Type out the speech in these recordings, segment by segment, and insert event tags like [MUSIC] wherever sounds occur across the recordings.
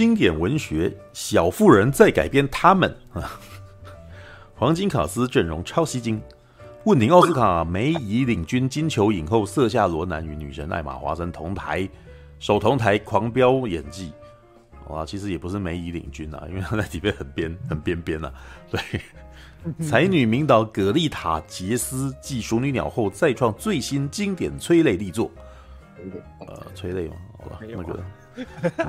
经典文学《小妇人》再改编他们啊，[LAUGHS] 黄金卡斯阵容超吸睛，问鼎奥斯卡梅姨领军金球影后瑟夏罗南与女神艾玛华森同台，首同台狂飙演技。哇，其实也不是梅姨领军啊，因为她在里边很边很边边啊。对，[LAUGHS] 才女名导葛丽塔·杰斯继《熟女鸟》后再创最新经典催泪力作。呃，催泪吗？好吧，那个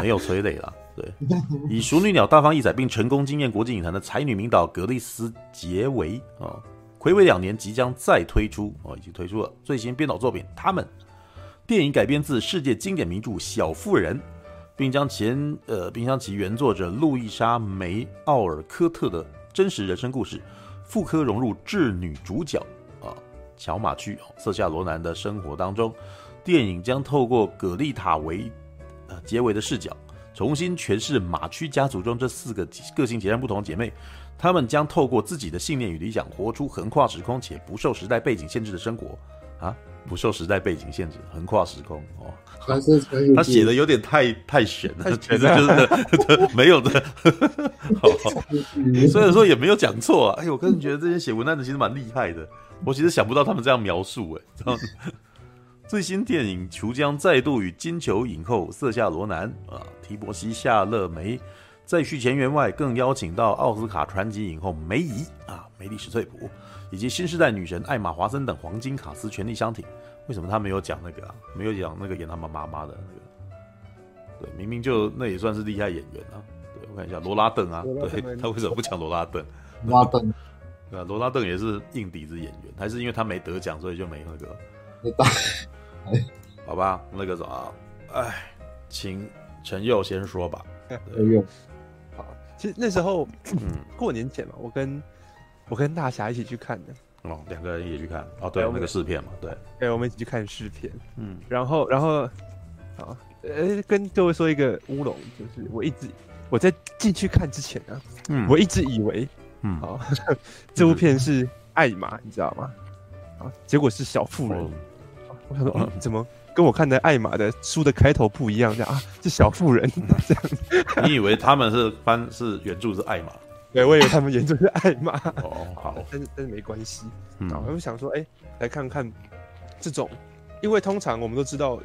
没有催泪啦。对，以《熟女鸟》大放异彩并成功惊艳国际影坛的才女名导格丽斯·杰维啊，暌违两年即将再推出哦，已经推出了最新编导作品《他们》。电影改编自世界经典名著《小妇人》。并将前呃，并将其原作者路易莎梅奥尔科特的真实人生故事复刻融入智女主角啊乔马区瑟夏罗南的生活当中。电影将透过葛丽塔为呃结尾的视角，重新诠释马区家族中这四个个性截然不同的姐妹，她们将透过自己的信念与理想，活出横跨时空且不受时代背景限制的生活啊。不受时代背景限制，横跨时空哦。他写的有点太太玄了，觉得就是没有的。[LAUGHS] 虽然说也没有讲错啊。哎，我个人觉得这些写文案的其实蛮厉害的。我其实想不到他们这样描述，哎，这样。最新电影厨将再度与金球影后瑟夏罗南啊、提伯西夏勒梅再续前缘外，更邀请到奥斯卡传奇影后梅姨啊梅丽史翠普。以及新时代女神艾玛华森等黄金卡司全力相挺，为什么他没有讲那个啊？没有讲那个演他们妈妈的那个？对，明明就那也算是厉害演员啊。对，我看一下罗拉邓啊，对，他为什么不讲罗拉邓？罗拉邓，对啊，罗拉邓也是硬底子演员，还是因为他没得奖，所以就没那个？没打。好吧，那个什么，哎，请陈佑先说吧。陈佑，好，其实那时候，嗯，[CLEARS THROAT] 过年前嘛，我跟。我跟大侠一起去看的。哦，两个人一起去看。哦，对，那个试片嘛，对，对，我们一起去看试片，嗯，然后，然后，好，呃，跟各位说一个乌龙，就是我一直我在进去看之前呢，嗯，我一直以为，嗯，好，[LAUGHS] 这部片是艾玛，你知道吗？啊，结果是小妇人，我想说，嗯，怎么跟我看的艾玛的书的开头不一样？这样啊，是小妇人 [LAUGHS] 这样，[LAUGHS] 你以为他们是翻是原著是艾玛？对，我以为他们原著是艾玛哦，好，[LAUGHS] 但是但是没关系，嗯，我就想说，哎、欸，来看看这种，因为通常我们都知道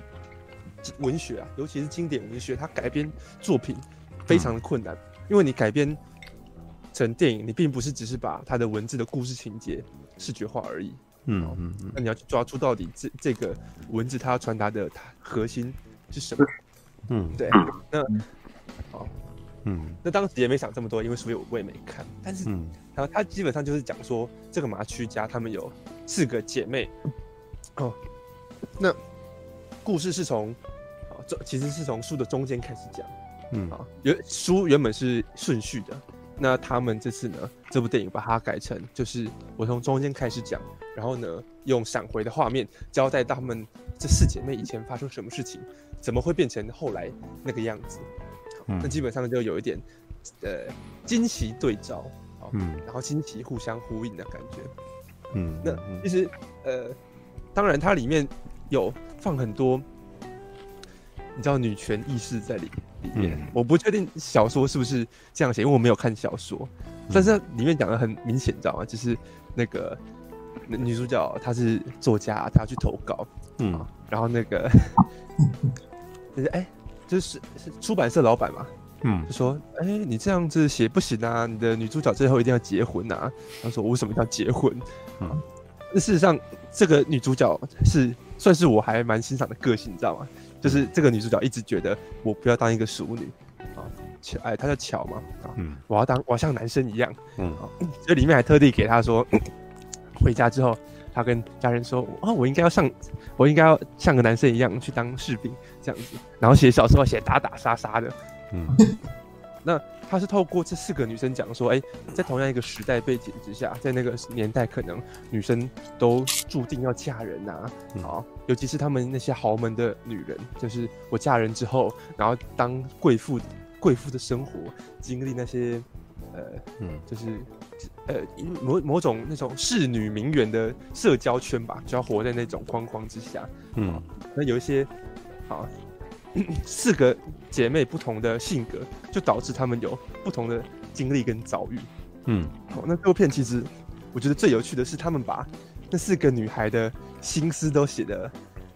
文学啊，尤其是经典文学，它改编作品非常的困难，嗯、因为你改编成电影，你并不是只是把它的文字的故事情节视觉化而已，嗯嗯嗯，那你要去抓住到底这这个文字它要传达的它核心是什么，嗯，对，那好。嗯，那当时也没想这么多，因为所以我我也没看。但是，嗯，他他基本上就是讲说，这个麻区家他们有四个姐妹。哦，那故事是从啊，这其实是从书的中间开始讲。嗯啊，原书原本是顺序的，那他们这次呢，这部电影把它改成就是我从中间开始讲，然后呢，用闪回的画面交代他们这四姐妹以前发生什么事情，怎么会变成后来那个样子。那基本上就有一点，呃，惊奇对照，嗯，然后惊奇互相呼应的感觉，嗯，那其实，呃，当然它里面有放很多，你知道女权意识在里里面，嗯、我不确定小说是不是这样写，因为我没有看小说，但是里面讲的很明显，你知道吗？就是那个女主角她是作家，她要去投稿，嗯，然后那个 [LAUGHS] 就是哎。欸就是是出版社老板嘛，嗯，就说，哎、欸，你这样子写不行啊，你的女主角最后一定要结婚啊。他说，我为什么要结婚？嗯，那事实上，这个女主角是算是我还蛮欣赏的个性，你知道吗？就是这个女主角一直觉得我不要当一个淑女啊，巧，哎，她叫巧嘛，啊，嗯，我要当，我要像男生一样，嗯，所以里面还特地给她说，回家之后。他跟家人说：“啊，我应该要像，我应该要像个男生一样去当士兵这样子。然后写小时候写打打杀杀的，嗯。[LAUGHS] 那他是透过这四个女生讲说，哎、欸，在同样一个时代背景之下，在那个年代，可能女生都注定要嫁人呐、啊。好，尤其是他们那些豪门的女人，就是我嫁人之后，然后当贵妇，贵妇的生活，经历那些，呃，嗯，就是。”呃，某某种那种仕女名媛的社交圈吧，就要活在那种框框之下。嗯，那有一些，好，四个姐妹不同的性格，就导致她们有不同的经历跟遭遇。嗯，好，那这部片其实我觉得最有趣的是，他们把那四个女孩的心思都写的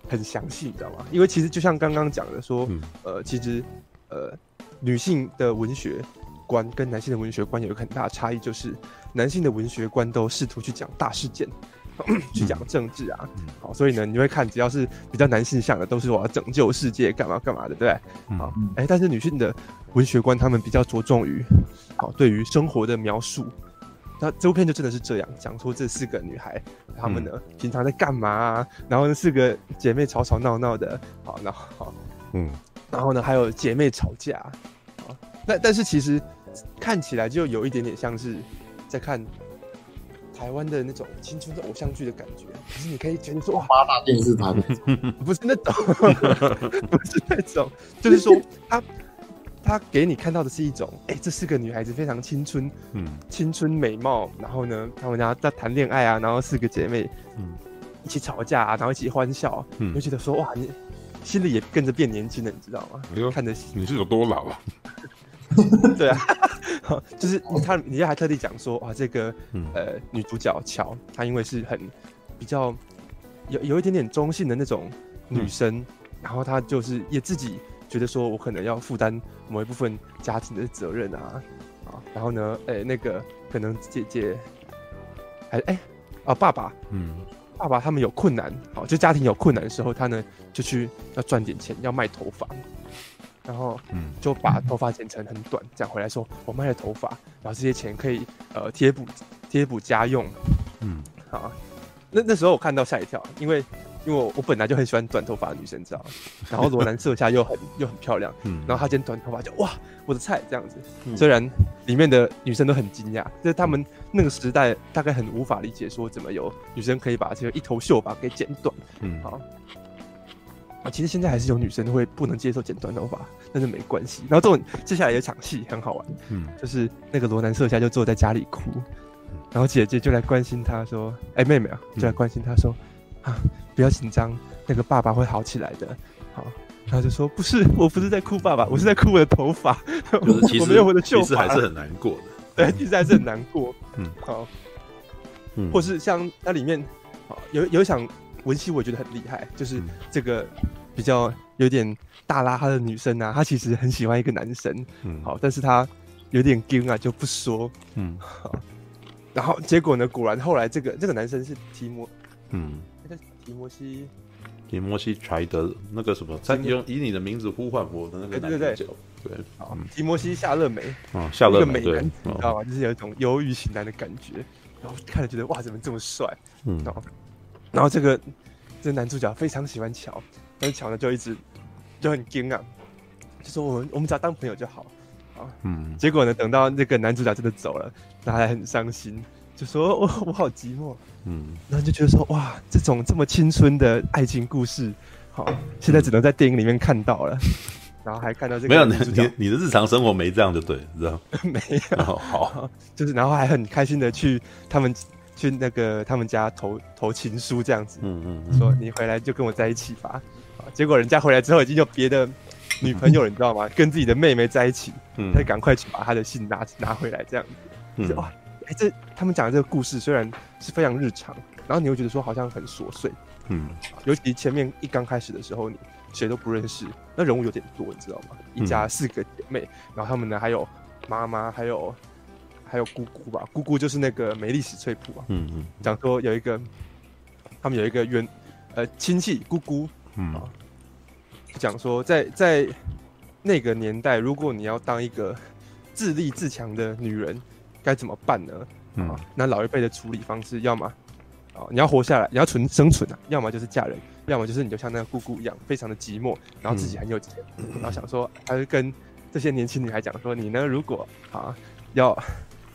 很详细，你知道吗？因为其实就像刚刚讲的说，嗯、呃，其实呃，女性的文学观跟男性的文学观有一个很大的差异，就是男性的文学观都试图去讲大事件。去讲政治啊，好，所以呢，你会看只要是比较男性向的，都是我要拯救世界，干嘛干嘛的，对不对？好，哎，但是女性的文学观，他们比较着重于，好，对于生活的描述。那这部片就真的是这样，讲出这四个女孩，她们呢平常在干嘛啊？然后那四个姐妹吵吵闹闹的，好，然后好，嗯，然后呢还有姐妹吵架，啊，那但是其实看起来就有一点点像是在看。台湾的那种青春的偶像剧的感觉，可是你可以觉得说，哇，八大电视台不是那种，不是那种，[LAUGHS] 就是说，他他给你看到的是一种，哎、欸，这四个女孩子非常青春，嗯，青春美貌，然后呢，他们家在谈恋爱啊，然后四个姐妹，嗯，一起吵架啊，然后一起欢笑，嗯，就觉得说，哇，你心里也跟着变年轻了，你知道吗？哎呦，看着你是有多老啊？[LAUGHS] 对啊，[LAUGHS] 就是他，人家还特地讲说，哇，这个呃女主角乔，她因为是很比较有有一点点中性的那种女生，嗯、然后她就是也自己觉得说，我可能要负担某一部分家庭的责任啊，啊，然后呢，哎、欸，那个可能姐姐还哎啊爸爸，嗯，爸爸他们有困难，好，就家庭有困难的时候，他呢就去要赚点钱，要卖头发。然后，嗯，就把头发剪成很短，这样回来说，我卖了头发，然后这些钱可以呃贴补贴补家用，嗯，好，那那时候我看到吓一跳，因为因为我我本来就很喜欢短头发的女生，知道吗？[LAUGHS] 然后罗兰色下又很又很漂亮，嗯，然后她剪短头发就哇，我的菜这样子。嗯、虽然里面的女生都很惊讶，就是他们那个时代大概很无法理解说怎么有女生可以把这个一头秀发给剪短，嗯，好。啊，其实现在还是有女生会不能接受剪短头发，但是没关系。然后这种接下来有一场戏很好玩，嗯，就是那个罗南色下就坐在家里哭，然后姐姐就来关心他说：“哎、欸，妹妹啊，就来关心他说，啊，不要紧张，那个爸爸会好起来的。”好，然后就说：“不是，我不是在哭爸爸，我是在哭我的头发。我没有我的秀发，其实还是很难过的。对，其实还是很难过。嗯，好，嗯，或是像那里面，好有有一场。文熙我觉得很厉害，就是这个比较有点大拉哈的女生啊，她其实很喜欢一个男生，嗯，好，但是她有点惊啊，就不说，嗯，[LAUGHS] 好，然后结果呢，果然后来这个这个男生是提摩，嗯，那个提摩西，提摩西柴德那个什么，他用以你的名字呼唤我的那个男主角，对。对对，对，好，提摩西夏勒梅，啊，夏勒梅，美男子，你知道吗？就是有一种忧郁型男的感觉，然后看了觉得哇，怎么这么帅，嗯。然后这个这个男主角非常喜欢乔，但是乔呢就一直就很惊啊，就说我们我们只要当朋友就好啊。嗯。结果呢，等到那个男主角真的走了，他还很伤心，就说我我好寂寞。嗯。然后就觉得说哇，这种这么青春的爱情故事，好，现在只能在电影里面看到了。然后还看到这个没有你你的日常生活没这样就对，知道 [LAUGHS] 没有。哦、好，就是然后还很开心的去他们。去那个他们家投投情书这样子，嗯嗯，嗯，说你回来就跟我在一起吧，啊，结果人家回来之后已经有别的女朋友了，你知道吗？[LAUGHS] 跟自己的妹妹在一起，嗯，他就赶快去把他的信拿拿回来，这样子，嗯，哇，哎，这他们讲的这个故事虽然是非常日常，然后你会觉得说好像很琐碎，嗯，尤其前面一刚开始的时候，你谁都不认识，那人物有点多，你知道吗？一家四个姐妹，然后他们呢还有妈妈，还有。还有姑姑吧，姑姑就是那个美丽史翠普啊。嗯嗯，讲说有一个，他们有一个远呃亲戚姑姑，嗯啊，讲说在在那个年代，如果你要当一个自立自强的女人，该怎么办呢？嗯、啊，那老一辈的处理方式，要么啊你要活下来，你要存生存啊，要么就是嫁人，要么就是你就像那个姑姑一样，非常的寂寞，然后自己很有钱，嗯、然后想说，还是跟这些年轻女孩讲说，你呢，如果啊要。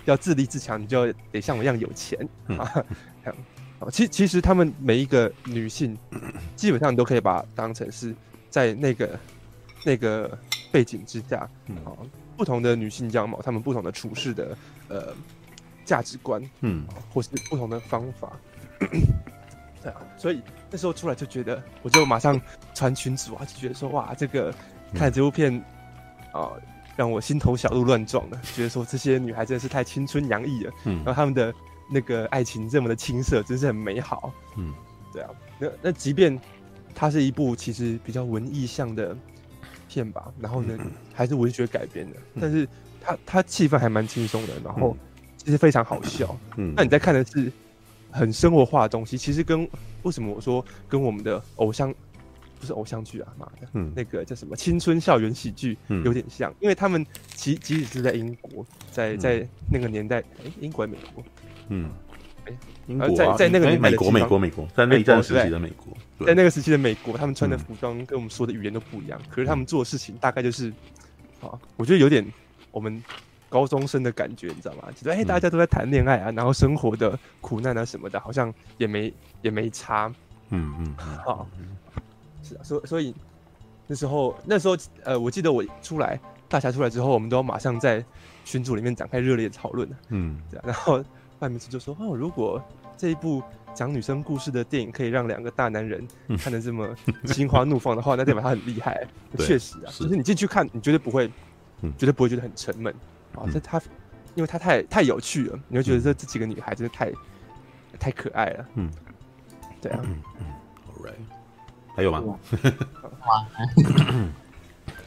要自立自强，你就得像我一样有钱、嗯、啊！[LAUGHS] 这样，其其实他们每一个女性，基本上你都可以把它当成是在那个那个背景之下，嗯，不同的女性样貌，她们不同的处事的呃价值观，嗯，或是不同的方法。[COUGHS] 对啊，所以那时候出来就觉得，我就马上传群组啊，就觉得说哇，这个看这部片啊、呃，让我心头小鹿乱撞的，觉得说这些女孩真的是太青春洋溢了，嗯，然后他们的那个爱情这么的青涩，真是很美好，嗯，对啊，那那即便它是一部其实比较文艺向的片吧，然后呢，还是文学改编的，但是它它气氛还蛮轻松的，然后其实非常好笑，嗯，那你在看的是。很生活化的东西，其实跟为什么我说跟我们的偶像不是偶像剧啊，妈的，嗯，那个叫什么青春校园喜剧有点像，嗯、因为他们即即使是在英国，在在那个年代，哎、欸，英国还是美国？嗯，哎、欸，英国、啊、在在那个年代美国美国美国，在内战时期的美国，在那个时期的美国，他们穿的服装跟我们说的语言都不一样，可是他们做的事情大概就是，啊，我觉得有点我们。高中生的感觉，你知道吗？觉得哎，大家都在谈恋爱啊，然后生活的苦难啊什么的，好像也没也没差。嗯嗯，好，[LAUGHS] 是啊，所以所以那时候那时候呃，我记得我出来大侠出来之后，我们都要马上在群组里面展开热烈讨论。嗯，对啊。然后范明志就说：“哦，如果这一部讲女生故事的电影可以让两个大男人看得这么心花怒放的话，那代表他很厉害。[LAUGHS] 确实啊，就是你进去看，你绝对不会，绝对不会觉得很沉闷。”啊，这他，因为他太太有趣了，你会觉得这这几个女孩真的太太可爱了。嗯，对啊。嗯嗯，All right，还有吗？[COUGHS]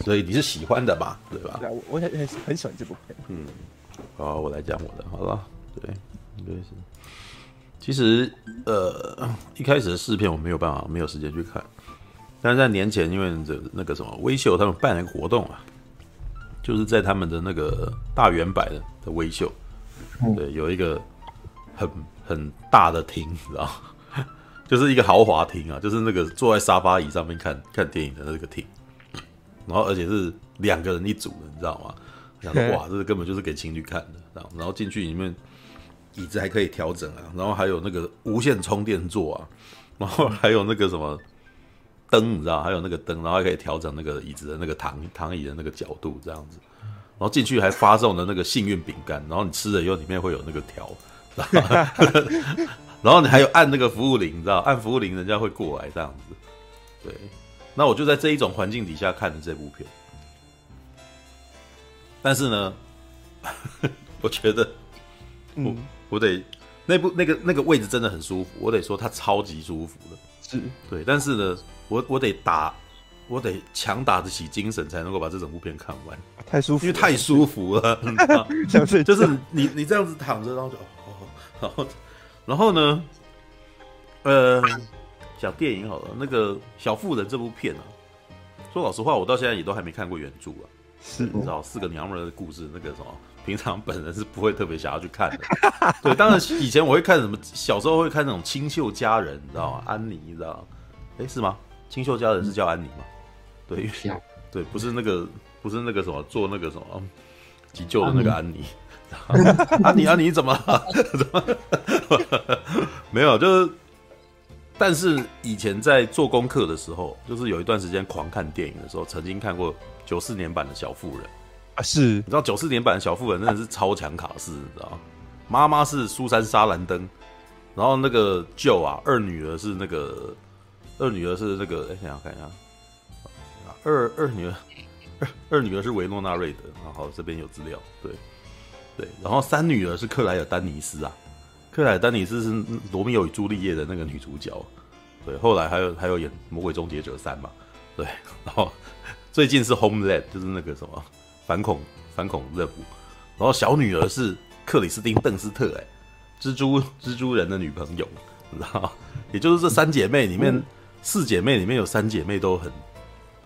所以你是喜欢的吧？对吧？对啊，我我很很很喜欢这部片。嗯，好，我来讲我的，好了。对，对是。其实呃，一开始的试片我没有办法，没有时间去看，但是在年前，因为这那个什么微秀他们办了一个活动啊。就是在他们的那个大圆百的的微秀，对，有一个很很大的厅，你知道，就是一个豪华厅啊，就是那个坐在沙发椅上面看看电影的那个厅，然后而且是两个人一组的，你知道吗？想说哇，这个根本就是给情侣看的，然后进去里面椅子还可以调整啊，然后还有那个无线充电座啊，然后还有那个什么。灯你知道，还有那个灯，然后还可以调整那个椅子的那个躺躺椅的那个角度，这样子。然后进去还发送了那个幸运饼干，然后你吃了以后里面会有那个条，[LAUGHS] 然后你还有按那个服务铃，你知道，按服务铃人家会过来这样子。对，那我就在这一种环境底下看的这部片。但是呢，[LAUGHS] 我觉得我，我我得那部那个那个位置真的很舒服，我得说它超级舒服的。是对，但是呢。我我得打，我得强打得起精神才能够把这整部片看完。太舒服，因为太舒服了，[LAUGHS] 想睡就是你你这样子躺着，然后就哦，然后然后呢，呃，讲电影好了，那个《小妇人》这部片啊，说老实话，我到现在也都还没看过原著啊。是，你知道四个娘们的故事，那个什么，[LAUGHS] 平常本人是不会特别想要去看的。对，当然以前我会看什么，小时候会看那种《清秀佳人》，你知道吗？安妮，你知道？哎，是吗？清秀佳人是叫安妮吗？对，对，不是那个，不是那个什么做那个什么急救的那个安妮。安 [LAUGHS] 妮，安妮 [LAUGHS] 怎么？怎么？没有，就是，但是以前在做功课的时候，就是有一段时间狂看电影的时候，曾经看过九四年版的小妇人啊。是，你知道九四年版的小妇人真的是超强卡式，你知道吗？妈妈是苏珊莎兰登，然后那个舅啊，二女儿是那个。二女儿是那个，哎，等下看一下，二二女儿，二二女儿是维诺娜瑞德，然后这边有资料，对对，然后三女儿是克莱尔丹尼斯啊，克莱尔丹尼斯是罗密欧与朱丽叶的那个女主角，对，后来还有还有演魔鬼终结者三嘛，对，然后最近是 Homeland，就是那个什么反恐反恐任务，然后小女儿是克里斯汀邓斯特，哎，蜘蛛蜘蛛人的女朋友，你知道，也就是这三姐妹里面。四姐妹里面有三姐妹都很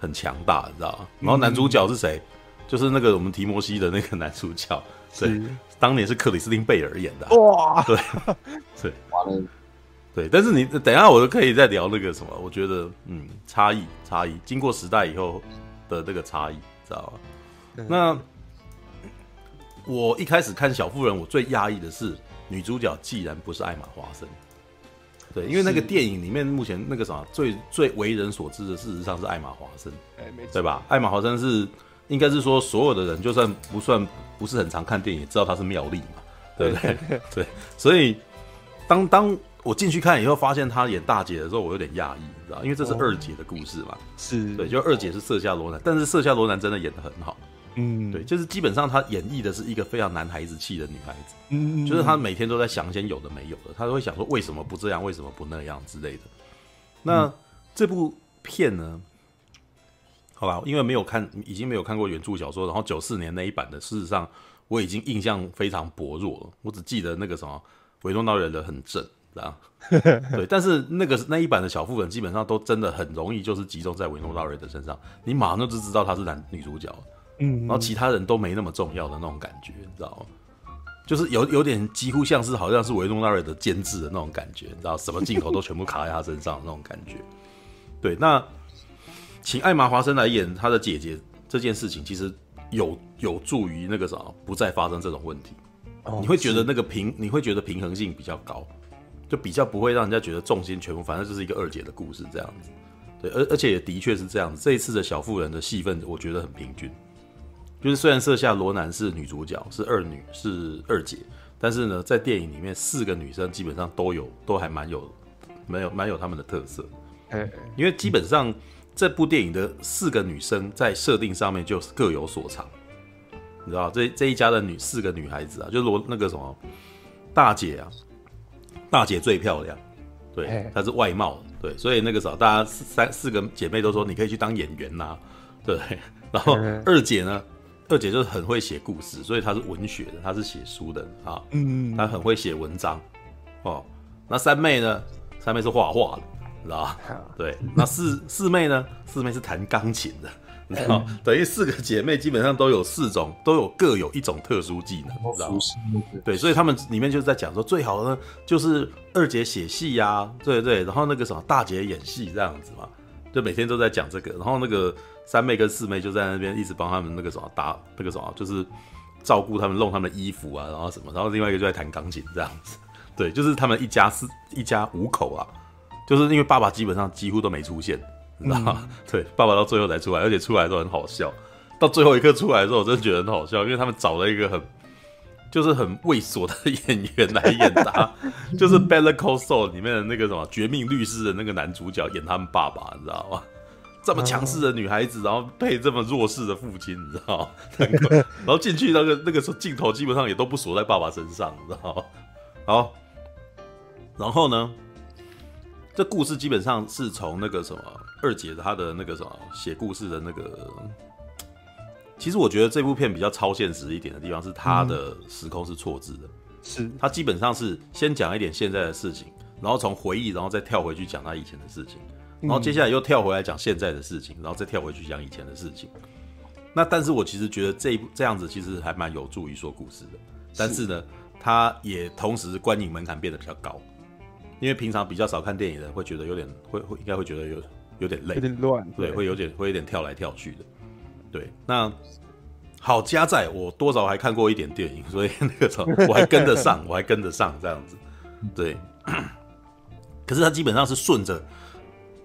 很强大，你知道吗？然后男主角是谁？就是那个我们提摩西的那个男主角，对，当年是克里斯汀贝尔演的。哇，对 [LAUGHS] 对，对。但是你等一下，我都可以再聊那个什么？我觉得，嗯，差异差异，经过时代以后的那个差异，知道吗？那我一开始看小妇人，我最讶异的是女主角既然不是艾玛华森。对，因为那个电影里面，目前那个什么最最为人所知的，事实上是艾玛华森，哎，没错，对吧？艾玛华森是应该是说，所有的人就算不算不是很常看电影，知道他是妙丽嘛，对不对？[LAUGHS] 对，所以当当我进去看以后，发现她演大姐的时候，我有点讶异，你知道，因为这是二姐的故事嘛。是对，就二姐是瑟夏罗南，但是瑟夏罗南真的演的很好。嗯，对，就是基本上她演绎的是一个非常男孩子气的女孩子。嗯，就是她每天都在想一些有的没有的，她都会想说为什么不这样，为什么不那样之类的。那、嗯、这部片呢？好吧，因为没有看，已经没有看过原著小说，然后九四年那一版的，事实上我已经印象非常薄弱了。我只记得那个什么维诺纳瑞的很正，知道 [LAUGHS] 对，但是那个那一版的小副本基本上都真的很容易就是集中在维诺纳瑞的身上，你马上就知道她是男女主角。嗯，然后其他人都没那么重要的那种感觉，你知道吗？就是有有点几乎像是好像是维诺纳瑞的监制的那种感觉，你知道什么镜头都全部卡在他身上的那种感觉。对，那请艾玛华森来演他的姐姐这件事情，其实有有助于那个啥不再发生这种问题。哦，你会觉得那个平，你会觉得平衡性比较高，就比较不会让人家觉得重心全部，反正就是一个二姐的故事这样子。对，而而且也的确是这样子，这一次的小妇人的戏份，我觉得很平均。就是虽然设下罗南是女主角，是二女，是二姐，但是呢，在电影里面四个女生基本上都有，都还蛮有，蛮有蛮有她们的特色。因为基本上这部电影的四个女生在设定上面就各有所长，你知道这这一家的女四个女孩子啊，就是罗那个什么大姐啊，大姐最漂亮，对，她是外貌，对，所以那个时候大家三四个姐妹都说你可以去当演员呐、啊，对，[LAUGHS] 然后二姐呢。二姐就是很会写故事，所以她是文学的，她是写书的啊。嗯，她很会写文章哦。那三妹呢？三妹是画画的，你知道吧？对。那四四妹呢？四妹是弹钢琴的，你知道？等于四个姐妹基本上都有四种，都有各有一种特殊技能，你知道吗？对，所以他们里面就是在讲说，最好呢就是二姐写戏呀，对对，然后那个什么大姐演戏这样子嘛，就每天都在讲这个，然后那个。三妹跟四妹就在那边一直帮他们那个什么打那个什么，就是照顾他们弄他们的衣服啊，然后什么，然后另外一个就在弹钢琴这样子。对，就是他们一家四一家五口啊，就是因为爸爸基本上几乎都没出现，你知道吗？嗯、[LAUGHS] 对，爸爸到最后才出来，而且出来都很好笑。到最后一刻出来的时候，我真的觉得很好笑，因为他们找了一个很就是很猥琐的演员来演他，[LAUGHS] 就是 Better Call Saul 里面的那个什么绝命律师的那个男主角演他们爸爸，你知道吗？这么强势的女孩子，然后配这么弱势的父亲，你知道吗？[LAUGHS] 然后进去那个那个时候镜头基本上也都不锁在爸爸身上，你知道吗？好，然后呢，这故事基本上是从那个什么二姐她的那个什么写故事的那个，其实我觉得这部片比较超现实一点的地方是它的时空是错置的，是它基本上是先讲一点现在的事情，然后从回忆，然后再跳回去讲他以前的事情。然后接下来又跳回来讲现在的事情，然后再跳回去讲以前的事情。那但是我其实觉得这一部这样子其实还蛮有助于说故事的。但是呢，它也同时观影门槛变得比较高，因为平常比较少看电影的人会觉得有点会会应该会觉得有有点累，有点乱，对，会有点会有点跳来跳去的。对，那好加在我多少还看过一点电影，所以那个时候我还跟得上，[LAUGHS] 我还跟得上这样子。对，[CLEARS THROAT] 可是他基本上是顺着。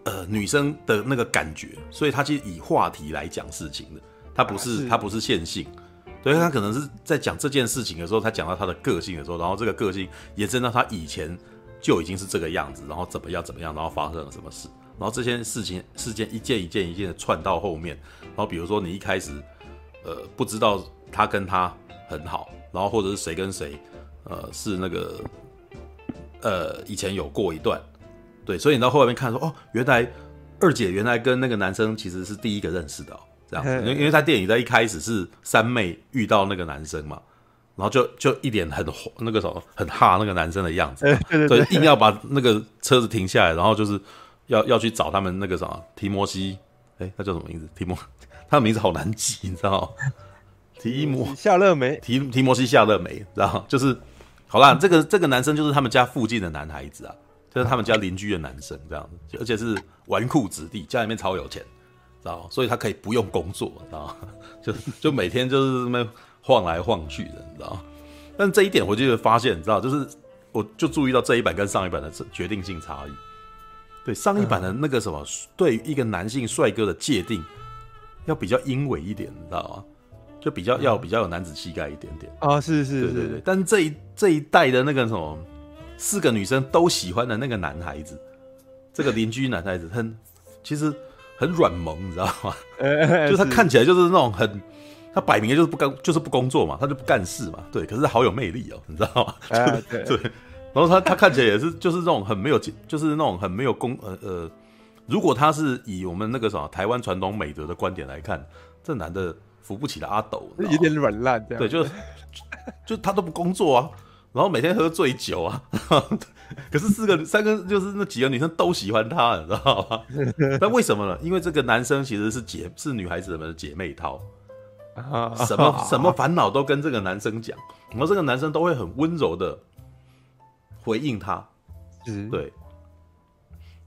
呃，女生的那个感觉，所以他其实以话题来讲事情的，他不是他、啊、不是线性，所以他可能是在讲这件事情的时候，他讲到他的个性的时候，然后这个个性延伸到他以前就已经是这个样子，然后怎么样怎么样，然后发生了什么事，然后这些事情事件一件一件一件的串到后面，然后比如说你一开始呃不知道他跟他很好，然后或者是谁跟谁呃是那个呃以前有过一段。对，所以你到后面看说，哦，原来二姐原来跟那个男生其实是第一个认识的哦，这样子，因为因为他电影在一开始是三妹遇到那个男生嘛，然后就就一脸很那个什么很哈那个男生的样子，所以硬要把那个车子停下来，然后就是要要去找他们那个什么提摩西，哎，他叫什么名字？提摩，[LAUGHS] 他的名字好难记，你知道吗？[LAUGHS] 提摩夏勒梅，提提摩西夏勒梅，然后就是好啦，这个这个男生就是他们家附近的男孩子啊。就是他们家邻居的男生这样子，而且是纨绔子弟，家里面超有钱，知道吗？所以他可以不用工作，知道吗？[LAUGHS] 就就每天就是那么晃来晃去的，你知道？但这一点我就发现，你知道，就是我就注意到这一版跟上一版的决定性差异。对，上一版的那个什么，对于一个男性帅哥的界定要比较英伟一点，你知道吗？就比较要比较有男子气概一点点啊，是是是，对对对。但这一这一代的那个什么。四个女生都喜欢的那个男孩子，这个邻居男孩子很其实很软萌，你知道吗？[LAUGHS] 就他看起来就是那种很，他摆明了就是不干，就是不工作嘛，他就不干事嘛，对。可是好有魅力哦，你知道吗？呃、对，对。然后他他看起来也是就是那种很没有，就是那种很没有工呃呃，如果他是以我们那个什么台湾传统美德的观点来看，这男的扶不起的阿斗，有点软烂，对，就就他都不工作啊。然后每天喝醉酒啊，[LAUGHS] 可是四个三个就是那几个女生都喜欢他，你知道吗？[LAUGHS] 那为什么呢？因为这个男生其实是姐是女孩子们的姐妹淘，什么什么烦恼都跟这个男生讲，然后这个男生都会很温柔的回应他，对。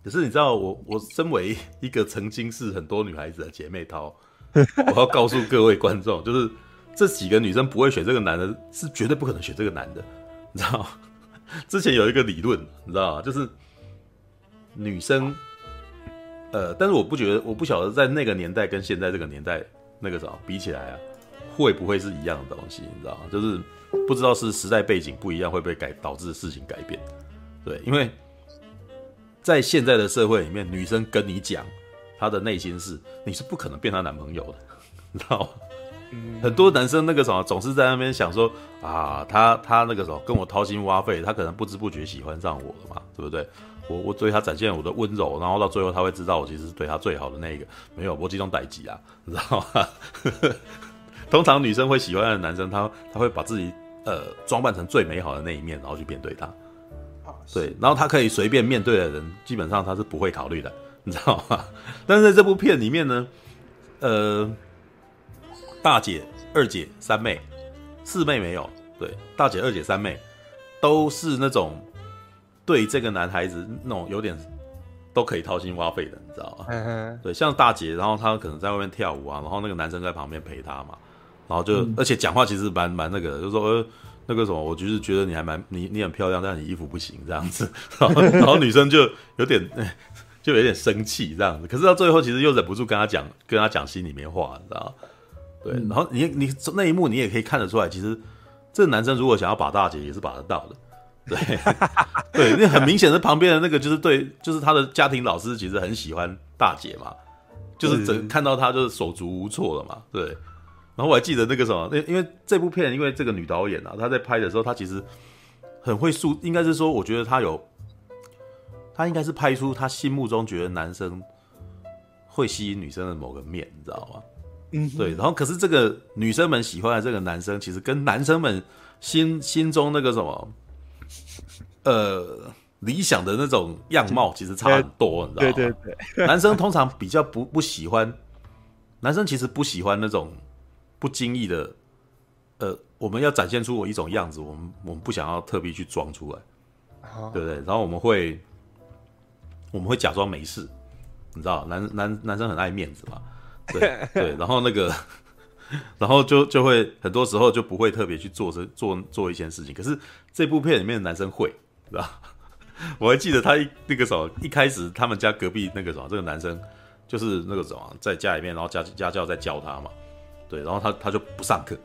可是你知道我我身为一个曾经是很多女孩子的姐妹淘，[LAUGHS] 我要告诉各位观众，就是这几个女生不会选这个男的，是绝对不可能选这个男的。你知道，[LAUGHS] 之前有一个理论，你知道吗？就是女生，呃，但是我不觉得，我不晓得在那个年代跟现在这个年代那个啥比起来啊，会不会是一样的东西？你知道吗？就是不知道是时代背景不一样，会不会改导致事情改变？对，因为在现在的社会里面，女生跟你讲她的内心是，你是不可能变她男朋友的，你知道吗？很多男生那个什么，总是在那边想说啊，他他那个什么跟我掏心挖肺，他可能不知不觉喜欢上我了嘛，对不对？我我对他展现我的温柔，然后到最后他会知道我其实是对他最好的那一个，没有，我这种代志啊，你知道吗？[LAUGHS] 通常女生会喜欢的男生，他他会把自己呃装扮成最美好的那一面，然后去面对他。对，然后他可以随便面对的人，基本上他是不会考虑的，你知道吗？[LAUGHS] 但是在这部片里面呢，呃。大姐、二姐、三妹、四妹没有。对，大姐、二姐、三妹都是那种对这个男孩子那种有点都可以掏心挖肺的，你知道吗？对，像大姐，然后她可能在外面跳舞啊，然后那个男生在旁边陪她嘛，然后就、嗯、而且讲话其实蛮蛮那个的，就说呃那个什么，我就是觉得你还蛮你你很漂亮，但你衣服不行这样子，[LAUGHS] 然后然后女生就有点 [LAUGHS] 就有点生气这样子，可是到最后其实又忍不住跟他讲跟他讲心里面话，你知道？对，然后你你那一幕你也可以看得出来，其实这个男生如果想要把大姐也是把得到的，[LAUGHS] 对对，那很明显的旁边的那个就是对，就是他的家庭老师其实很喜欢大姐嘛，就是整看到他就是手足无措了嘛，对。然后我还记得那个什么，那因为这部片，因为这个女导演啊，她在拍的时候，她其实很会塑，应该是说，我觉得她有，她应该是拍出她心目中觉得男生会吸引女生的某个面，你知道吗？嗯，对，然后可是这个女生们喜欢的这个男生，其实跟男生们心心中那个什么，呃，理想的那种样貌其实差很多，你知道吗？对 [LAUGHS] 对对，男生通常比较不不喜欢，男生其实不喜欢那种不经意的，呃，我们要展现出我一种样子，我们我们不想要特别去装出来，对不对？然后我们会我们会假装没事，你知道，男男男生很爱面子嘛。对 [LAUGHS] 对，然后那个，[LAUGHS] 然后就就会很多时候就不会特别去做这做做一件事情。可是这部片里面的男生会，知道？[LAUGHS] 我还记得他一那个什么，一开始他们家隔壁那个什么，这个男生就是那个什么，在家里面，然后家家教在教他嘛。对，然后他他就不上课，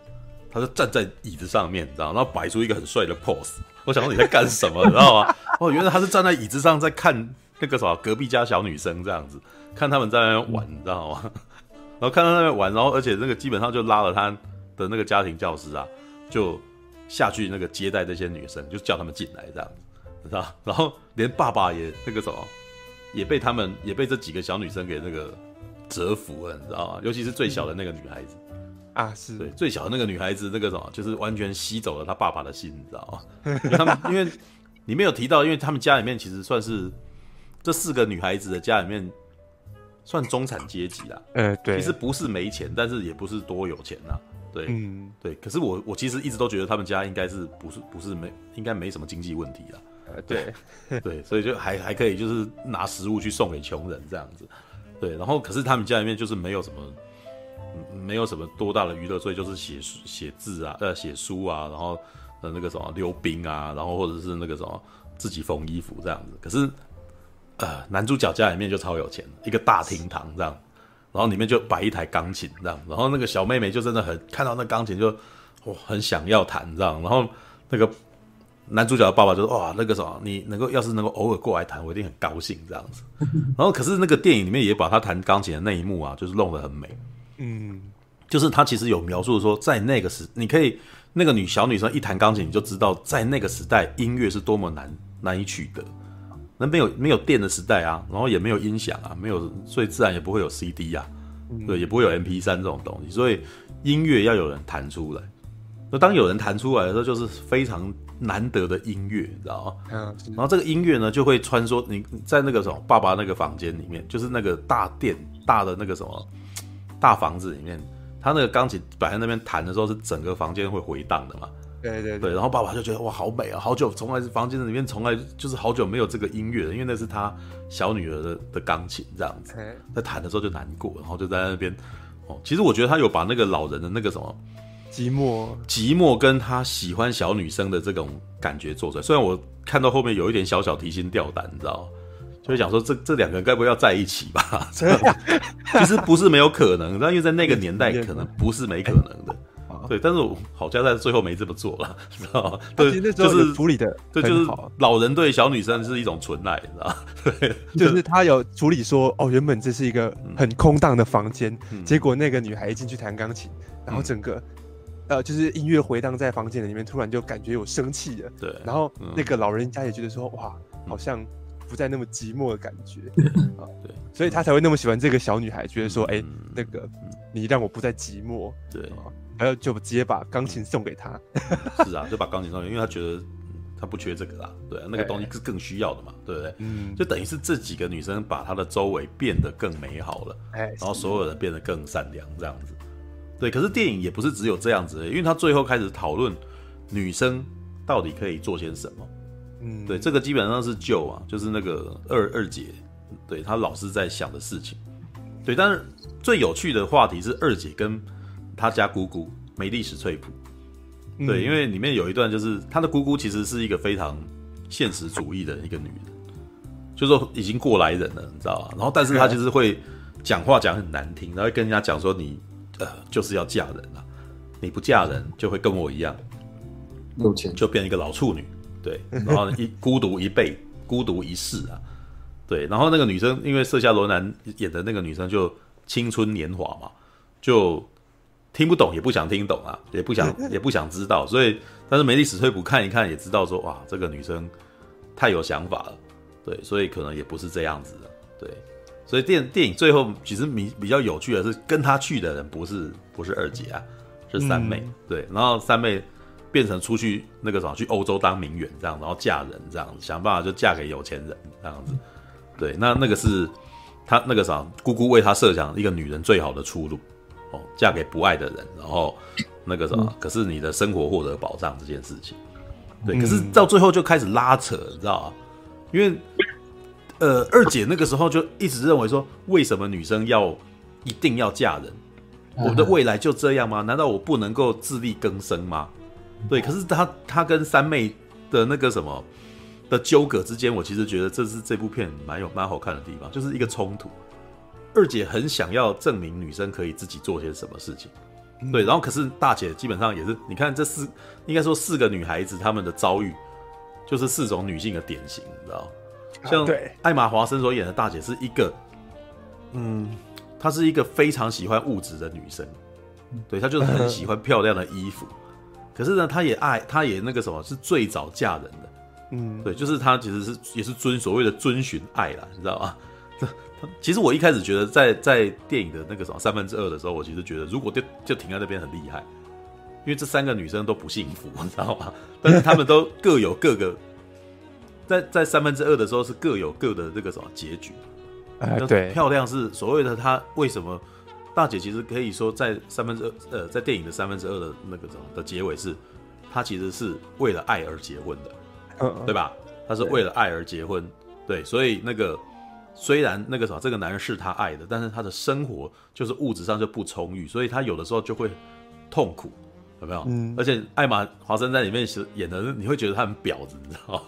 他就站在椅子上面，知道？然后摆出一个很帅的 pose。我想说你在干什么，[LAUGHS] 你知道吗？哦，原来他是站在椅子上在看那个什么隔壁家小女生这样子，看他们在那边玩，你知道吗？然后看到那边玩，然后而且那个基本上就拉了他的那个家庭教师啊，就下去那个接待这些女生，就叫他们进来这样知道？[LAUGHS] 然后连爸爸也那个什么，也被他们也被这几个小女生给那个折服了，你知道吗？尤其是最小的那个女孩子啊，是对最小的那个女孩子，那个什么就是完全吸走了她爸爸的心，你知道吗？[LAUGHS] 因为他们因为里面有提到，因为他们家里面其实算是这四个女孩子的家里面。算中产阶级啦，呃，对，其实不是没钱，但是也不是多有钱呐，对，嗯，对。可是我我其实一直都觉得他们家应该是不是不是没应该没什么经济问题啦，呃，对，[LAUGHS] 对，所以就还还可以就是拿食物去送给穷人这样子，对。然后可是他们家里面就是没有什么，没有什么多大的娱乐，所以就是写写字啊，呃，写书啊，然后呃那个什么溜冰啊，然后或者是那个什么自己缝衣服这样子，可是。呃，男主角家里面就超有钱，一个大厅堂这样，然后里面就摆一台钢琴这样，然后那个小妹妹就真的很看到那钢琴就，哇，很想要弹这样，然后那个男主角的爸爸就说：“哇，那个什么，你能够要是能够偶尔过来弹，我一定很高兴这样子。[LAUGHS] ”然后可是那个电影里面也把他弹钢琴的那一幕啊，就是弄得很美。嗯，就是他其实有描述说，在那个时，你可以那个女小女生一弹钢琴，你就知道在那个时代音乐是多么难难以取得。那没有没有电的时代啊，然后也没有音响啊，没有，所以自然也不会有 CD 啊，嗯、对，也不会有 MP 三这种东西，所以音乐要有人弹出来。那当有人弹出来的时候，就是非常难得的音乐，你知道吗？嗯。然后这个音乐呢，就会穿梭你在那个什么爸爸那个房间里面，就是那个大殿大的那个什么大房子里面，他那个钢琴摆在那边弹的时候，是整个房间会回荡的嘛。对对对，然后爸爸就觉得哇，好美啊！好久从来房间里面从来就是好久没有这个音乐了，因为那是他小女儿的的钢琴这样子，在弹的时候就难过，然后就在那边哦。其实我觉得他有把那个老人的那个什么寂寞、寂寞跟他喜欢小女生的这种感觉做出来。虽然我看到后面有一点小小提心吊胆，你知道吗？就会想说这这两个人该不会要在一起吧？[LAUGHS] 其实不是没有可能，但因为在那个年代 [LAUGHS] 可能不是没可能的。对，但是我好像在最后没这么做了，知道吗？对，就是处理的，对，就是老人对小女生是一种纯爱，你知道吗？[LAUGHS] 对，就是他有处理说，哦，原本这是一个很空荡的房间，结果那个女孩一进去弹钢琴，然后整个，呃，就是音乐回荡在房间里面，突然就感觉有生气了。对，然后那个老人家也觉得说，哇，好像不再那么寂寞的感觉。[LAUGHS] 啊，对，所以他才会那么喜欢这个小女孩，觉得说，哎，那个你让我不再寂寞。对。还有就直接把钢琴送给他，是啊，就把钢琴送给他，因为他觉得他不缺这个啦，对啊，那个东西是更需要的嘛，对不对？嗯，就等于是这几个女生把她的周围变得更美好了，哎，然后所有人变得更善良，这样子，对。可是电影也不是只有这样子，因为他最后开始讨论女生到底可以做些什么，嗯，对，这个基本上是旧啊，就是那个二二姐，对，她老是在想的事情，对。但是最有趣的话题是二姐跟。她家姑姑梅丽史翠普，对，因为里面有一段就是她的姑姑其实是一个非常现实主义的一个女人，就是说已经过来人了，你知道吧？然后，但是她就是会讲话讲很难听，然后会跟人家讲说你呃就是要嫁人啊，你不嫁人就会跟我一样。有钱，就变一个老处女，对，然后一孤独一辈，[LAUGHS] 孤独一世啊，对，然后那个女生因为瑟夏罗南演的那个女生就青春年华嘛，就。听不懂也不想听懂啊，也不想 [LAUGHS] 也不想知道，所以但是梅丽史翠普看一看也知道说哇，这个女生太有想法了，对，所以可能也不是这样子的，对，所以电电影最后其实比比较有趣的是跟他去的人不是不是二姐啊，是三妹，嗯、对，然后三妹变成出去那个什么去欧洲当名媛这样，然后嫁人这样子，想办法就嫁给有钱人这样子，对，那那个是他那个啥姑姑为他设想一个女人最好的出路哦。嫁给不爱的人，然后那个什么，嗯、可是你的生活获得保障这件事情，对，可是到最后就开始拉扯，你知道吗？因为呃，二姐那个时候就一直认为说，为什么女生要一定要嫁人？我的未来就这样吗？难道我不能够自力更生吗？对，可是她她跟三妹的那个什么的纠葛之间，我其实觉得这是这部片蛮有蛮好看的地方，就是一个冲突。二姐很想要证明女生可以自己做些什么事情，对，然后可是大姐基本上也是，你看这四，应该说四个女孩子她们的遭遇，就是四种女性的典型，你知道？像艾玛华森所演的大姐是一个，嗯，她是一个非常喜欢物质的女生，对，她就是很喜欢漂亮的衣服，可是呢，她也爱，她也那个什么，是最早嫁人的，嗯，对，就是她其实是也是遵所谓的遵循爱啦，你知道吗？其实我一开始觉得在，在在电影的那个什么三分之二的时候，我其实觉得如果就就停在那边很厉害，因为这三个女生都不幸福，你知道吗？但是她们都各有各个，在在三分之二的时候是各有各的这个什么结局。哎，对，漂亮是所谓的她为什么大姐其实可以说在三分之二呃，在电影的三分之二的那个什么的结尾是，她其实是为了爱而结婚的，嗯，对吧？她是为了爱而结婚，对，所以那个。虽然那个什么，这个男人是她爱的，但是他的生活就是物质上就不充裕，所以他有的时候就会痛苦，有没有？嗯。而且艾玛华生在里面演的，你会觉得他很婊子，你知道吗？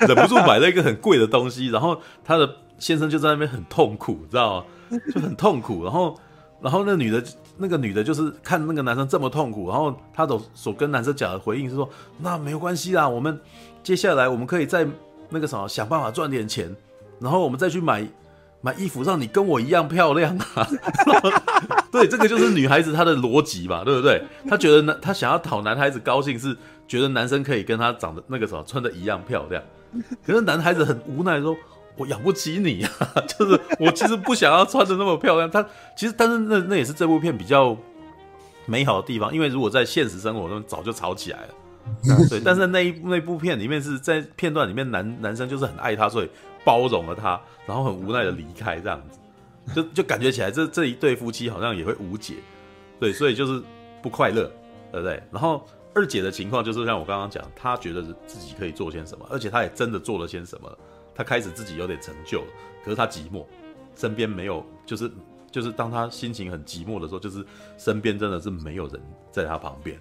[LAUGHS] 忍不住买了一个很贵的东西，然后他的先生就在那边很痛苦，知道吗？就很痛苦。然后然后那女的，那个女的就是看那个男生这么痛苦，然后她的所跟男生讲的回应是说，那没有关系啦，我们接下来我们可以再那个什么想办法赚点钱，然后我们再去买买衣服，让你跟我一样漂亮啊。[LAUGHS] 对，这个就是女孩子她的逻辑嘛，对不对？她觉得男她想要讨男孩子高兴，是觉得男生可以跟她长得那个什么穿的一样漂亮，可是男孩子很无奈说。我养不起你啊！[LAUGHS] 就是我其实不想要穿的那么漂亮。他其实，但是那那也是这部片比较美好的地方，因为如果在现实生活中早就吵起来了。对，但是那一那部片里面是在片段里面，男男生就是很爱她，所以包容了他，然后很无奈的离开这样子，就就感觉起来这这一对夫妻好像也会无解。对，所以就是不快乐，对不对？然后二姐的情况就是像我刚刚讲，她觉得自己可以做些什么，而且她也真的做了些什么。她开始自己有点成就了，可是她寂寞，身边没有，就是就是当她心情很寂寞的时候，就是身边真的是没有人在她旁边，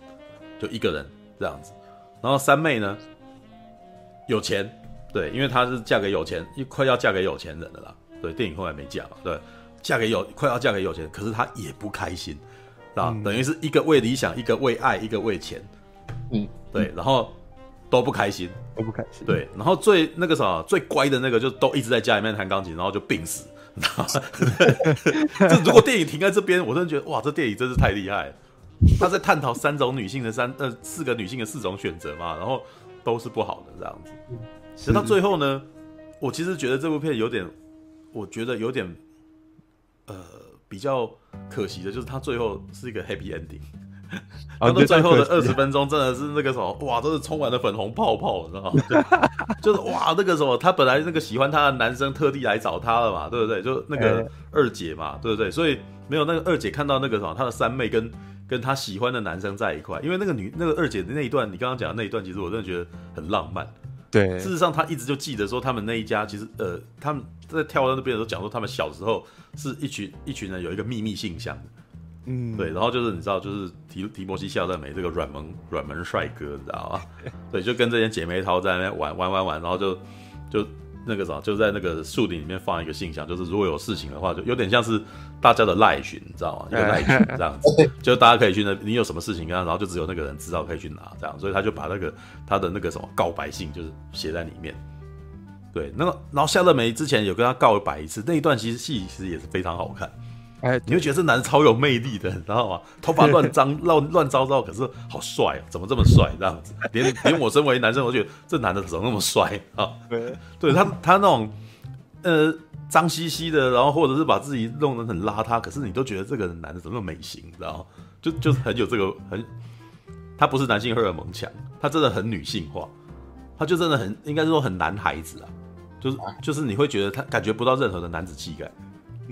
就一个人这样子。然后三妹呢，有钱，对，因为她是嫁给有钱，快要嫁给有钱人了啦。对，电影后来没嫁嘛，对，嫁给有快要嫁给有钱，可是她也不开心，啊、嗯，等于是一个为理想，一个为爱，一个为钱，嗯，对，然后。都不开心，都不开心。对，然后最那个啥，最乖的那个就都一直在家里面弹钢琴，然后就病死。[LAUGHS] 这如果电影停在这边，我真的觉得哇，这电影真是太厉害了。他在探讨三种女性的三呃四个女性的四种选择嘛，然后都是不好的这样子。直到最后呢，我其实觉得这部片有点，我觉得有点呃比较可惜的，就是他最后是一个 happy ending。然后最后的二十分钟真的是那个什么哇，都是充满了粉红泡泡，你知道吗？[LAUGHS] 就是哇，那个什么，他本来那个喜欢他的男生特地来找他了嘛，对不对？就那个二姐嘛，对不对？所以没有那个二姐看到那个什么，他的三妹跟跟他喜欢的男生在一块，因为那个女那个二姐的那一段，你刚刚讲的那一段，其实我真的觉得很浪漫。对，事实上他一直就记得说，他们那一家其实呃，他们在跳到那边的时候讲说，他们小时候是一群一群人有一个秘密信箱。嗯，对，然后就是你知道，就是提提摩西·夏在美这个软萌软萌帅哥，你知道吗？[LAUGHS] 对，就跟这些姐妹淘在那边玩玩玩玩，然后就就那个啥，就在那个树林里面放一个信箱，就是如果有事情的话，就有点像是大家的赖群，你知道吗？一个赖群这样子，[LAUGHS] 就大家可以去那，你有什么事情跟他，然后就只有那个人知道可以去拿这样，所以他就把那个他的那个什么告白信就是写在里面。对，那个然后夏乐梅之前有跟他告白一次，那一段其实戏其实也是非常好看。哎，你会觉得这男的超有魅力的，你知道吗？头发乱脏乱乱糟糟，可是好帅啊！怎么这么帅？这样子，连连我身为男生，我觉得这男的怎么那么帅啊？对，对他他那种呃脏兮兮的，然后或者是把自己弄得很邋遢，可是你都觉得这个男的怎么那么美型？你知道吗？就就是很有这个很，他不是男性荷尔蒙强，他真的很女性化，他就真的很应该是说很男孩子啊，就是就是你会觉得他感觉不到任何的男子气概。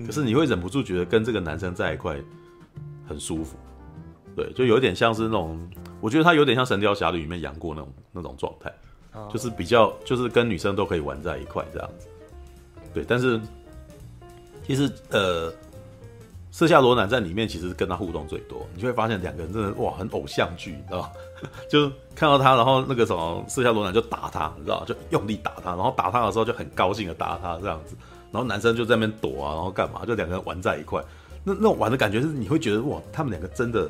可是你会忍不住觉得跟这个男生在一块很舒服，对，就有点像是那种，我觉得他有点像《神雕侠侣》里面杨过那种那种状态，就是比较就是跟女生都可以玩在一块这样子，对。但是其实呃，瑟夏罗南在里面其实跟他互动最多，你就会发现两个人真的哇很偶像剧，你知道吗？[LAUGHS] 就看到他，然后那个什么瑟夏罗南就打他，你知道吗？就用力打他，然后打他的时候就很高兴的打他这样子。然后男生就在那边躲啊，然后干嘛？就两个人玩在一块，那那种玩的感觉是你会觉得哇，他们两个真的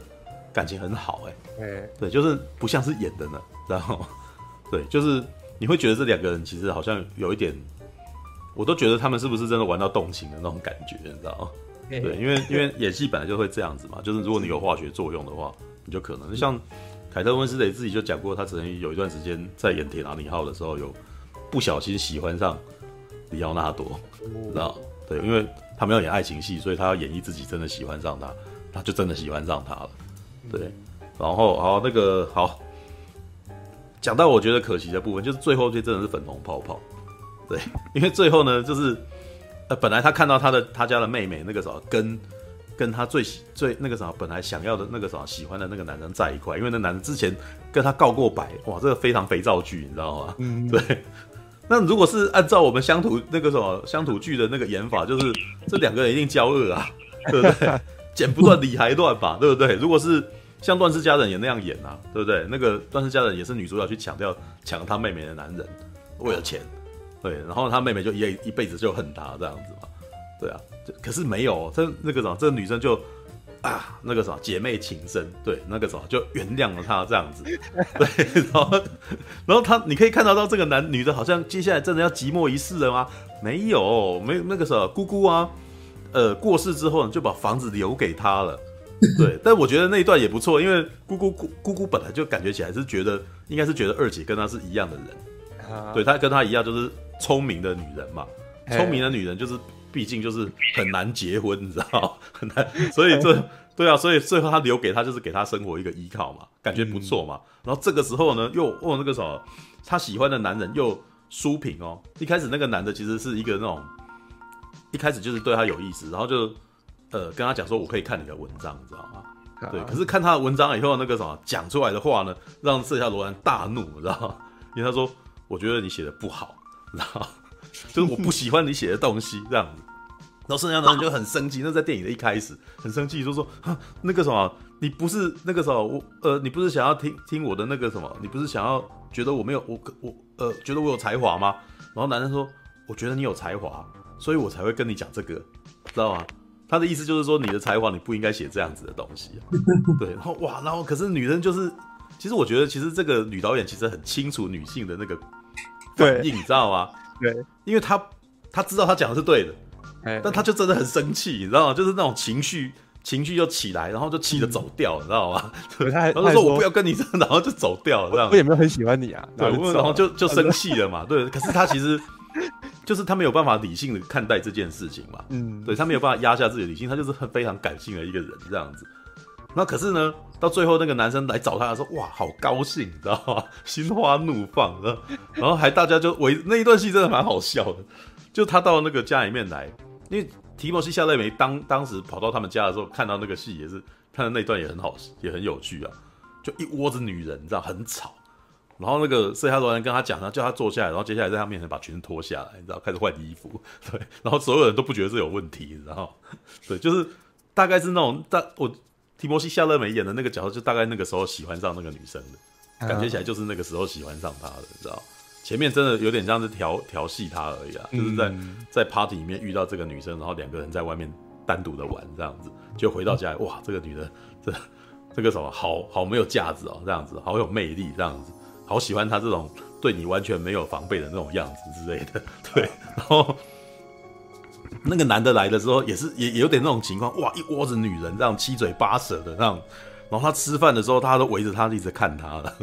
感情很好哎、欸，对，就是不像是演的呢，然后 [LAUGHS] 对，就是你会觉得这两个人其实好像有一点，我都觉得他们是不是真的玩到动情的那种感觉，你知道吗？对，因为因为演戏本来就会这样子嘛，就是如果你有化学作用的话，你就可能像凯特温斯雷自己就讲过，他曾经有一段时间在演《铁达尼号》的时候，有不小心喜欢上李奥纳多。知道对，因为他没有演爱情戏，所以他要演绎自己真的喜欢上他，他就真的喜欢上他了。对，然后好那个好，讲到我觉得可惜的部分，就是最后这真的是粉红泡泡。对，因为最后呢，就是呃，本来他看到他的他家的妹妹那个什么，跟跟他最喜最那个什么，本来想要的那个什么喜欢的那个男人在一块，因为那男的之前跟他告过白，哇，这个非常肥皂剧，你知道吗？嗯，对。那如果是按照我们乡土那个什么乡土剧的那个演法，就是这两个人一定交恶啊，对不对？[LAUGHS] 剪不断理还乱吧，对不对？如果是像段氏家人也那样演啊，对不对？那个段氏家人也是女主角去抢掉抢他妹妹的男人，为了钱，对，然后他妹妹就一一辈子就恨他这样子嘛，对啊，可是没有这那个什么，这个女生就啊，那个什么姐妹情深，对，那个什么就原谅了他这样子，[LAUGHS] 对，然后然后他你可以看得到这个男女的，好像接下来真的要寂寞一世了吗？没有，没有那个什么姑姑啊，呃，过世之后呢，就把房子留给他了，对，[LAUGHS] 但我觉得那一段也不错，因为姑姑姑姑姑本来就感觉起来是觉得应该是觉得二姐跟她是一样的人，啊、对，她跟她一样就是聪明的女人嘛，聪明的女人就是。毕竟就是很难结婚，你知道 [LAUGHS] 很难，所以这对啊，所以最后他留给他就是给他生活一个依靠嘛，感觉不错嘛。然后这个时候呢，又哦那个什么，他喜欢的男人又书评哦。一开始那个男的其实是一个那种，一开始就是对他有意思，然后就呃跟他讲说，我可以看你的文章，你知道吗？对，可是看他的文章以后，那个什么讲出来的话呢，让这下罗兰大怒，你知道吗？因为他说，我觉得你写的不好，你知道。[LAUGHS] 就是我不喜欢你写的东西这样子，然后剩下的人就很生气。那在电影的一开始很生气，就说说那个什么，你不是那个什么，我呃，你不是想要听听我的那个什么？你不是想要觉得我没有我我呃，觉得我有才华吗？然后男生说，我觉得你有才华，所以我才会跟你讲这个，知道吗？他的意思就是说，你的才华你不应该写这样子的东西。[LAUGHS] 对，然后哇，然后可是女人就是，其实我觉得其实这个女导演其实很清楚女性的那个反应，你知道吗？[LAUGHS] 对，因为他他知道他讲的是对的，欸、但他就真的很生气，你知道吗？就是那种情绪情绪就起来，然后就气得走掉，嗯、你知道吗？对，他还然后说我不要跟你这样，[LAUGHS] 然后就走掉了，这样。我也没有很喜欢你啊，对，然后就就生气了嘛，对。可是他其实 [LAUGHS] 就是他没有办法理性的看待这件事情嘛，嗯，对他没有办法压下自己的理性，他就是很非常感性的一个人这样子。那可是呢，到最后那个男生来找他的时候，哇，好高兴，你知道吗？[LAUGHS] 心花怒放，然后还大家就围那一段戏真的蛮好笑的。就他到那个家里面来，因为提摩西·夏勒梅当当时跑到他们家的时候，看到那个戏也是看到那段也很好，也很有趣啊。就一窝子女人，你知道很吵。然后那个瑟夏罗兰跟他讲，他叫他坐下来，然后接下来在他面前把裙子脱下来，你知道开始换衣服。[LAUGHS] 对，然后所有人都不觉得这有问题，你知道？对，就是大概是那种大我。提摩西·夏勒梅演的那个角色，就大概那个时候喜欢上那个女生的，感觉起来就是那个时候喜欢上她的，你知道？前面真的有点像是调调戏她而已啊，就是在在 party 里面遇到这个女生，然后两个人在外面单独的玩这样子，就回到家里，哇，这个女的这这个什么好好没有价值哦，这样子好有魅力，这样子好喜欢她这种对你完全没有防备的那种样子之类的，对，然后。那个男的来的时候也是也也有点那种情况，哇，一窝子女人这样七嘴八舌的那样，然后他吃饭的时候，大家都围着他一直看他了，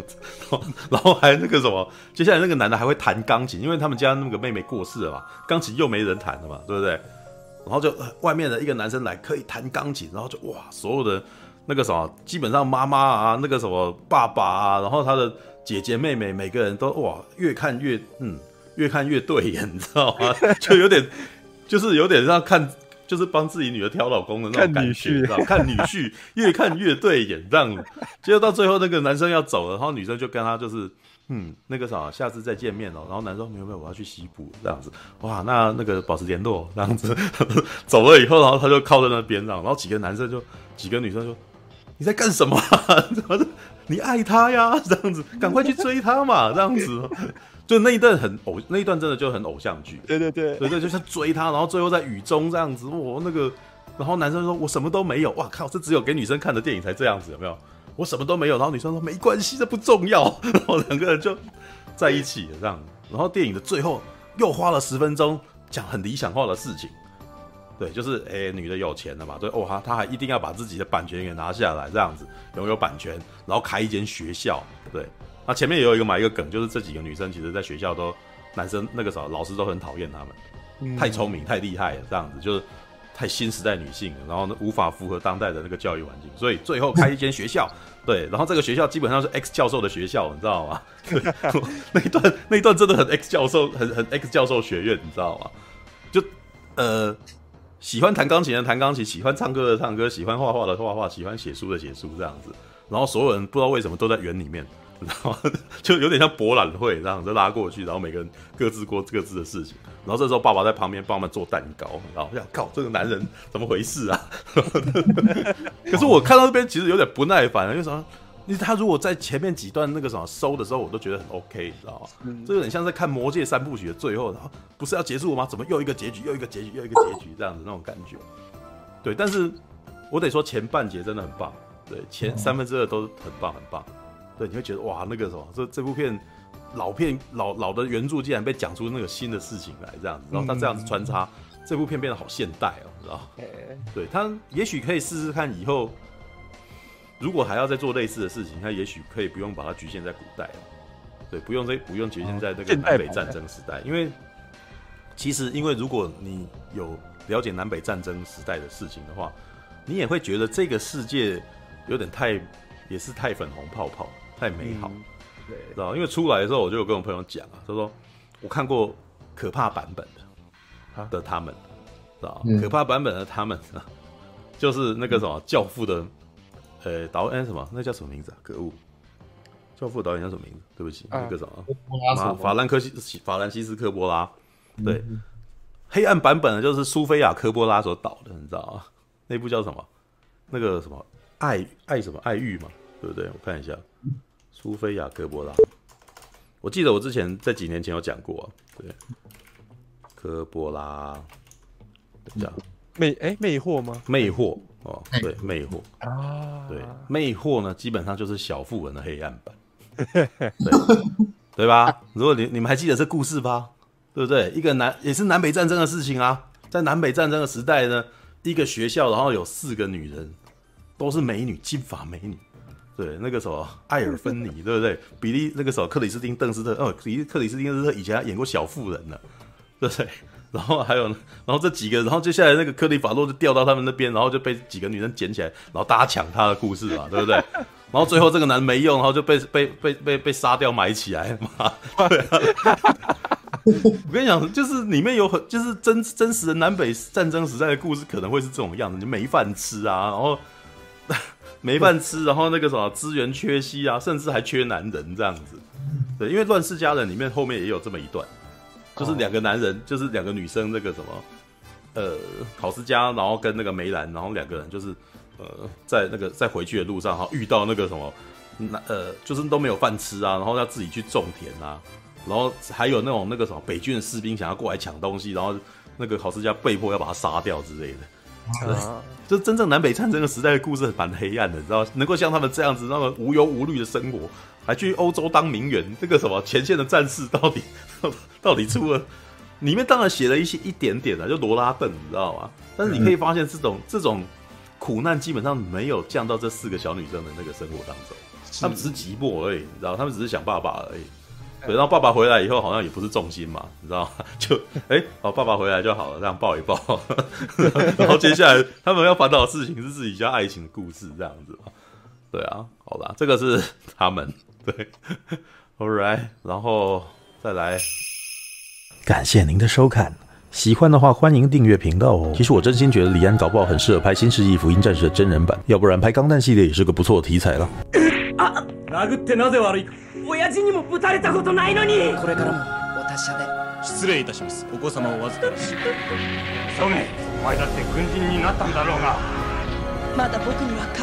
[LAUGHS] 然后还那个什么，接下来那个男的还会弹钢琴，因为他们家那个妹妹过世了嘛，钢琴又没人弹了嘛，对不对？然后就外面的一个男生来可以弹钢琴，然后就哇，所有的那个什么，基本上妈妈啊，那个什么爸爸啊，然后他的姐姐妹妹每个人都哇，越看越嗯，越看越对眼，你知道吗？[LAUGHS] 就有点。就是有点像看，就是帮自己女儿挑老公的那种感觉，知道？看女婿 [LAUGHS] 越看越对眼，这样。[LAUGHS] 结果到最后那个男生要走了，然后女生就跟他就是，嗯，那个啥，下次再见面哦。然后男生没有没有，我要去西部这样子。哇，那那个保持联络这样子。[LAUGHS] 走了以后，然后他就靠在那边上，然后几个男生就，几个女生说，你在干什么？怎么的？你爱他呀？这样子，赶快去追他嘛，这样子。就那一段很偶，那一段真的就很偶像剧。对对对，对对，就像追他，然后最后在雨中这样子，我那个，然后男生说：“我什么都没有。”哇靠，这只有给女生看的电影才这样子，有没有？我什么都没有。然后女生说：“没关系，这不重要。[LAUGHS] ”然后两个人就在一起了这样。然后电影的最后又花了十分钟讲很理想化的事情。对，就是哎、欸，女的有钱了嘛？对，哦，她她还一定要把自己的版权给拿下来，这样子拥有版权，然后开一间学校，对。那前面也有一个嘛一个梗，就是这几个女生其实，在学校都男生那个时候老师都很讨厌她们，嗯、太聪明太厉害了，这样子就是太新时代女性了，然后呢无法符合当代的那个教育环境，所以最后开一间学校，[LAUGHS] 对，然后这个学校基本上是 X 教授的学校，你知道吗？[LAUGHS] 那一段那一段真的很 X 教授，很很 X 教授学院，你知道吗？就呃喜欢弹钢琴的弹钢琴，喜欢唱歌的唱歌，喜欢画画的画画，喜欢写书的写书，这样子，然后所有人不知道为什么都在园里面。然后 [LAUGHS] 就有点像博览会这样子拉过去，然后每个人各自过各自的事情。然后这时候爸爸在旁边帮我们做蛋糕，然后我想靠，这个男人怎么回事啊？[LAUGHS] 可是我看到这边其实有点不耐烦，因为什么？你他如果在前面几段那个什么收的时候，我都觉得很 OK，你知道吗？嗯、这有点像在看《魔戒三部曲》的最后，然后不是要结束吗？怎么又一个结局，又一个结局，又一个结局这样子那种感觉？对，但是。我得说前半节真的很棒，对，前三分之二都很棒很棒，对，你会觉得哇，那个什么，这这部片老片老老的原著竟然被讲出那个新的事情来，这样子，然后他这样子穿插，嗯、这部片变得好现代哦，知道？对，他也许可以试试看以后，如果还要再做类似的事情，他也许可以不用把它局限在古代了，对，不用这不用局限在那个南北战争时代，因为其实因为如果你有了解南北战争时代的事情的话，你也会觉得这个世界有点太，也是太粉红泡泡，太美好，嗯、对，知道？因为出来的时候，我就有跟我朋友讲啊，他说我看过可怕版本的，啊、的他们，知道？嗯、可怕版本的他们，[LAUGHS] 就是那个什么教父的，呃，导演什么？那叫什么名字啊？可恶！教父导演叫什么名字？对不起，啊、那个什么？马法兰克西法兰西斯科波拉，对。嗯黑暗版本的就是苏菲亚科波拉所导的，你知道吗？[LAUGHS] 那部叫什么？那个什么爱爱什么爱欲嘛，对不对？我看一下，苏菲亚科波拉。我记得我之前在几年前有讲过、啊，对，科波拉，等一下，魅哎魅惑吗？魅惑哦，对，魅惑啊，对，魅惑呢，基本上就是小富人的黑暗版，[LAUGHS] 对，对吧？如果你你们还记得这故事吧？对不对？一个南也是南北战争的事情啊，在南北战争的时代呢，一个学校，然后有四个女人，都是美女，金发美女。对，那个什么 [LAUGHS] 艾尔芬尼，对不对？比利那个什么克里斯汀邓斯特，哦，比利克里斯汀邓斯特以前还演过小妇人呢，对不对？然后还有，然后这几个，然后接下来那个克里法洛就掉到他们那边，然后就被几个女生捡起来，然后大家抢他的故事嘛，对不对？[LAUGHS] 然后最后这个男人没用，然后就被被被被被杀掉埋起来嘛。对啊我跟你讲，就是里面有很就是真真实的南北战争时代的故事，可能会是这种样子：你没饭吃啊，然后没饭吃，然后那个什么资源缺席啊，甚至还缺男人这样子。对，因为《乱世佳人》里面后面也有这么一段，就是两个男人，就是两个女生，那个什么呃考斯佳，然后跟那个梅兰，然后两个人就是呃在那个在回去的路上哈遇到那个什么那呃就是都没有饭吃啊，然后要自己去种田啊。然后还有那种那个什么北军的士兵想要过来抢东西，然后那个考斯加被迫要把他杀掉之类的。啊，就真正南北战争的时代的故事蛮黑暗的，你知道？能够像他们这样子那么无忧无虑的生活，还去欧洲当名媛，这个什么前线的战士到底 [LAUGHS] 到底出了？里面当然写了一些一点点的，就罗拉邓，你知道吗？但是你可以发现这种这种苦难基本上没有降到这四个小女生的那个生活当中，他们只是寂寞而已，你知道？他们只是想爸爸而已。对，然后爸爸回来以后好像也不是重心嘛，你知道吗？[LAUGHS] 就哎，哦，爸爸回来就好了，这样抱一抱。[LAUGHS] 然后接下来他们要烦恼的事情是自己家爱情的故事，这样子嘛。对啊，好吧，这个是他们对。All right，然后再来，感谢您的收看，喜欢的话欢迎订阅频道哦。其实我真心觉得李安搞不好很适合拍《新世纪福音战士》的真人版，要不然拍《钢弹》系列也是个不错的题材了。啊亲父にもぶたれたことないのに。これからもお达者で。失礼いたします。お子様をお预かりしソゲ [LAUGHS] お前だって军人になったんだろうが。まだ仆には